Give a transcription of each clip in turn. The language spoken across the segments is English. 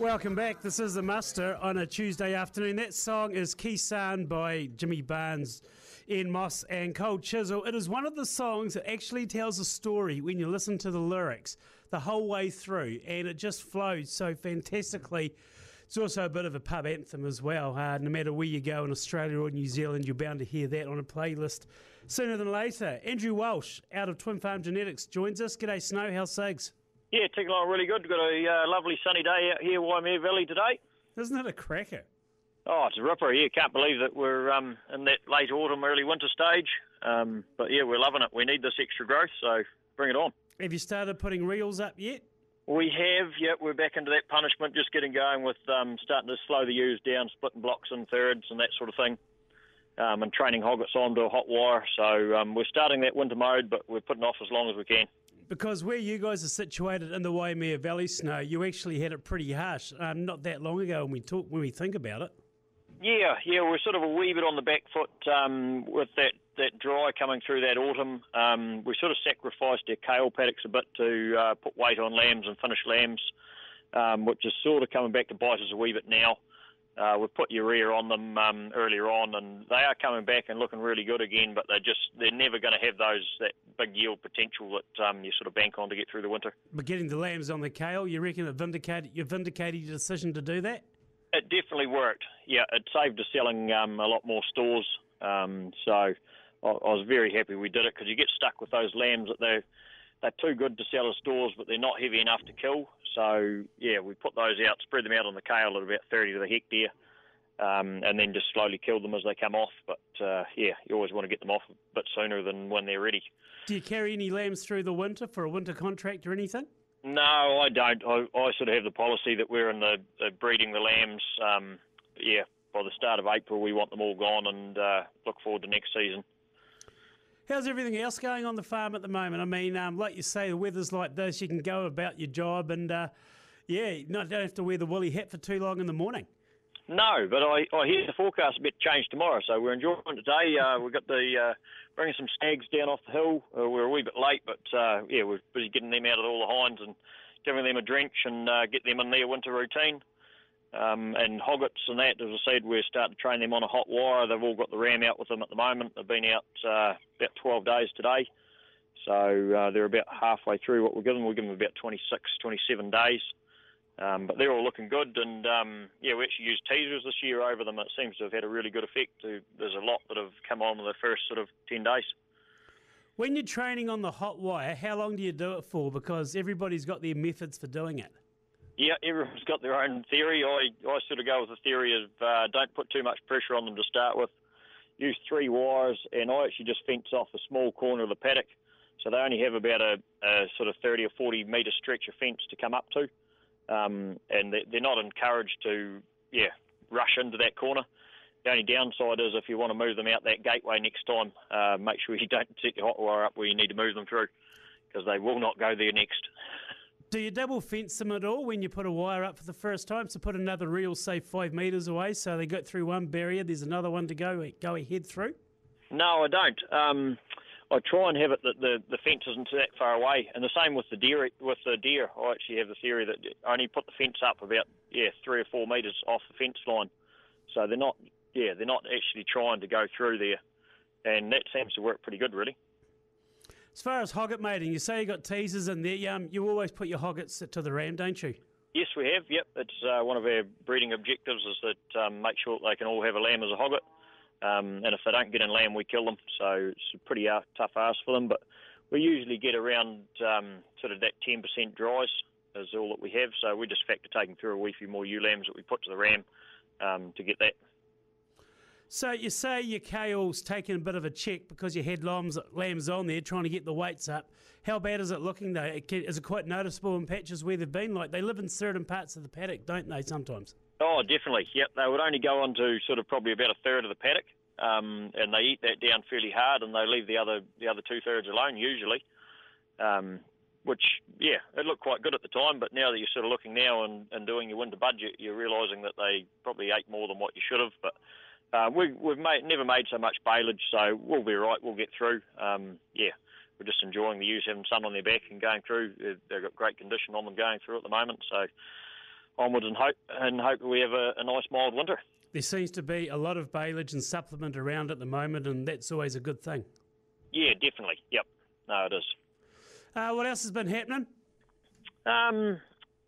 Welcome back. This is the muster on a Tuesday afternoon. That song is Khe Sanh by Jimmy Barnes, Ian Moss, and Cold Chisel. It is one of the songs that actually tells a story when you listen to the lyrics the whole way through, and it just flows so fantastically. It's also a bit of a pub anthem as well. Uh, no matter where you go in Australia or New Zealand, you're bound to hear that on a playlist sooner than later. Andrew Welsh out of Twin Farm Genetics joins us. G'day, Snow. How's Sigs? Yeah, ticking along really good. We've got a uh, lovely sunny day out here, Waimea Valley today. Isn't it a cracker? Oh, it's a ripper here. Can't believe that we're um, in that late autumn, early winter stage. Um, but yeah, we're loving it. We need this extra growth, so bring it on. Have you started putting reels up yet? We have, yeah. We're back into that punishment, just getting going with um, starting to slow the ewes down, splitting blocks in thirds and that sort of thing, um, and training hoggets onto a hot wire. So um, we're starting that winter mode, but we're putting off as long as we can because where you guys are situated in the Waimea Valley snow, you actually had it pretty harsh um, not that long ago when we talk when we think about it. Yeah, yeah, we're sort of a wee bit on the back foot um, with that, that dry coming through that autumn. Um, we sort of sacrificed our kale paddocks a bit to uh, put weight on lambs and finish lambs, um, which is sort of coming back to bite us a wee bit now. Uh, we've put urea on them um, earlier on, and they are coming back and looking really good again. But they're just they're never going to have those that big yield potential that um, you sort of bank on to get through the winter. But getting the lambs on the kale, you reckon it vindicated you vindicated your decision to do that? It definitely worked. Yeah, it saved us selling um, a lot more stores. Um, so I, I, was very happy we did it because you get stuck with those lambs that they're they're too good to sell as stores, but they're not heavy enough to kill. So yeah, we put those out, spread them out on the kale at about 30 to the hectare, um, and then just slowly kill them as they come off. But uh, yeah, you always want to get them off a bit sooner than when they're ready. Do you carry any lambs through the winter for a winter contract or anything? No, I don't. I, I sort of have the policy that we're in the, the breeding the lambs. Um, yeah, by the start of April, we want them all gone and uh, look forward to next season. How's everything else going on the farm at the moment? I mean, um, like you say, the weather's like this, you can go about your job and, uh, yeah, not don't have to wear the woolly hat for too long in the morning. No, but I, I hear the forecast a bit changed tomorrow, so we're enjoying today. Uh, we've got the uh, bringing some snags down off the hill. Uh, we're a wee bit late, but uh, yeah, we're busy getting them out of all the hinds and giving them a drench and uh, get them in their winter routine. Um, and hoggets and that, as I said, we're starting to train them on a hot wire. They've all got the ram out with them at the moment. They've been out uh, about 12 days today. So uh, they're about halfway through what we're giving them. We're giving them about 26, 27 days. Um, but they're all looking good. And um, yeah, we actually used teasers this year over them. It seems to have had a really good effect. There's a lot that have come on in the first sort of 10 days. When you're training on the hot wire, how long do you do it for? Because everybody's got their methods for doing it. Yeah, everyone's got their own theory. I, I sort of go with the theory of uh, don't put too much pressure on them to start with. Use three wires, and I actually just fence off a small corner of the paddock. So they only have about a, a sort of 30 or 40 metre stretch of fence to come up to. Um, and they're not encouraged to, yeah, rush into that corner. The only downside is if you want to move them out that gateway next time, uh, make sure you don't set your hot wire up where you need to move them through because they will not go there next. Do you double fence them at all when you put a wire up for the first time? So put another reel, say five metres away, so they got through one barrier. There's another one to go go ahead through. No, I don't. Um, I try and have it that the, the fence isn't that far away, and the same with the deer. With the deer, I actually have the theory that I only put the fence up about yeah three or four metres off the fence line, so they're not yeah they're not actually trying to go through there, and that seems to work pretty good really. As far as hogget mating, you say you got teasers in there. Um, you always put your hoggets to the ram, don't you? Yes, we have. Yep, it's uh, one of our breeding objectives is that um, make sure they can all have a lamb as a hogget. Um, and if they don't get in lamb, we kill them. So it's a pretty uh, tough ask for them. But we usually get around um, sort of that 10% dries is all that we have. So we just factor taking through a wee few more ewe lambs that we put to the ram um, to get that. So you say your kale's taking a bit of a check because you had lambs, lambs on there trying to get the weights up. How bad is it looking though? Is it quite noticeable in patches where they've been? Like they live in certain parts of the paddock, don't they? Sometimes. Oh, definitely. Yep, they would only go on to sort of probably about a third of the paddock, um, and they eat that down fairly hard, and they leave the other the other two thirds alone usually. Um, which, yeah, it looked quite good at the time, but now that you're sort of looking now and, and doing your winter budget, you're realising that they probably ate more than what you should have. But uh, we, we've made, never made so much baleage, so we'll be right. We'll get through. Um, yeah, we're just enjoying the ewes having sun on their back and going through. They've got great condition on them going through at the moment, so onwards and hope and hope we have a, a nice mild winter. There seems to be a lot of baleage and supplement around at the moment, and that's always a good thing. Yeah, definitely. Yep. No, it is. Uh, what else has been happening? Um,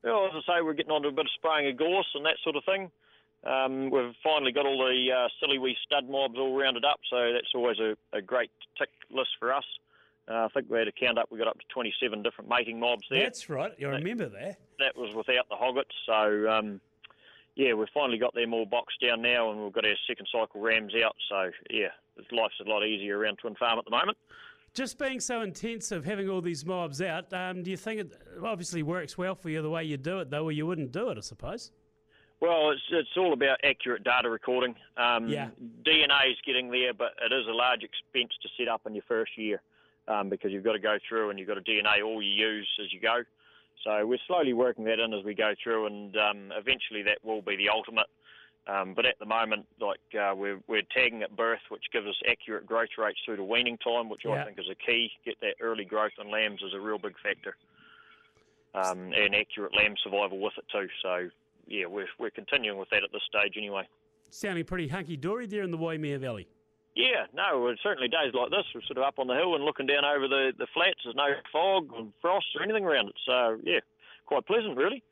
well, as I say, we're getting on to a bit of spraying of gorse and that sort of thing. Um, we've finally got all the uh, silly wee stud mobs all rounded up, so that's always a, a great tick list for us. Uh, I think we had a count up, we got up to 27 different mating mobs there. That's right, I remember that. That was without the hoggets, so um, yeah, we've finally got them all boxed down now, and we've got our second cycle rams out, so yeah, life's a lot easier around Twin Farm at the moment. Just being so intensive, having all these mobs out, um, do you think it obviously works well for you the way you do it, though, or you wouldn't do it, I suppose? Well, it's it's all about accurate data recording. Um, yeah. DNA is getting there, but it is a large expense to set up in your first year um, because you've got to go through and you've got to DNA all you use as you go. So we're slowly working that in as we go through, and um, eventually that will be the ultimate. Um, but at the moment, like uh, we're, we're tagging at birth, which gives us accurate growth rates through to weaning time, which Yeah. I think is a key. Get that early growth on lambs is a real big factor, um, and accurate lamb survival with it too. So yeah, we're we're continuing with that at this stage anyway. Sounding pretty hunky dory there in the Waimea Valley. Yeah, no, it's certainly days like this. We're sort of up on the hill and looking down over the, the flats. There's no fog and frost or anything around it. So, yeah, quite pleasant, really.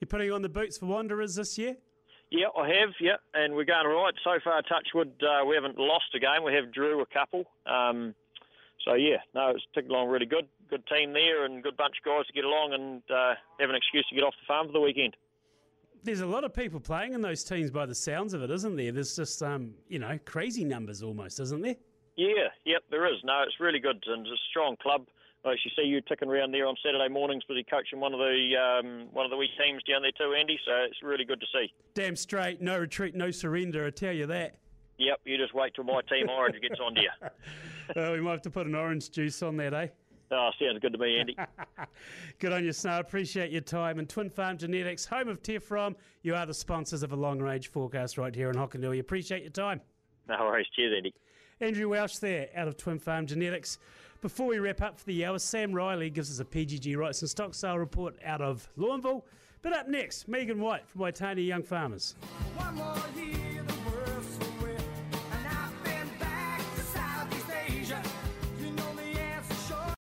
You're putting on the boots for Wanderers this year? Yeah, I have, yeah, and we're going all right. So far, Touchwood, uh, we haven't lost a game. We have drew a couple. Um, so, yeah, no, it's ticking along really good. Good team there and good bunch of guys to get along and uh, have an excuse to get off the farm for the weekend. There's a lot of people playing in those teams by the sounds of it, isn't there? There's just, um, you know, crazy numbers almost, isn't there? Yeah, yep, there is. No, it's really good and it's a strong club. I actually see you ticking around there on Saturday mornings, busy coaching one of the um, one of the wee teams down there too, Andy. So it's really good to see. Damn straight, no retreat, no surrender, I tell you that. Yep, you just wait till my team Orange gets on to you. Well, we might have to put an orange juice on that, eh? Oh, sounds good to me, Andy. Good on you, Snow. Appreciate your time. And Twin Farm Genetics, home of Tefrom, you are the sponsors of a long range forecast right here in Hokonui. Appreciate your time. No worries. Cheers, Andy. Andrew Welsh there out of Twin Farm Genetics. Before we wrap up for the hour, Sam Riley gives us a PGG Wrightson stock sale report out of Lorneville. But up next, Megan White from Waitani Young Farmers. One more year.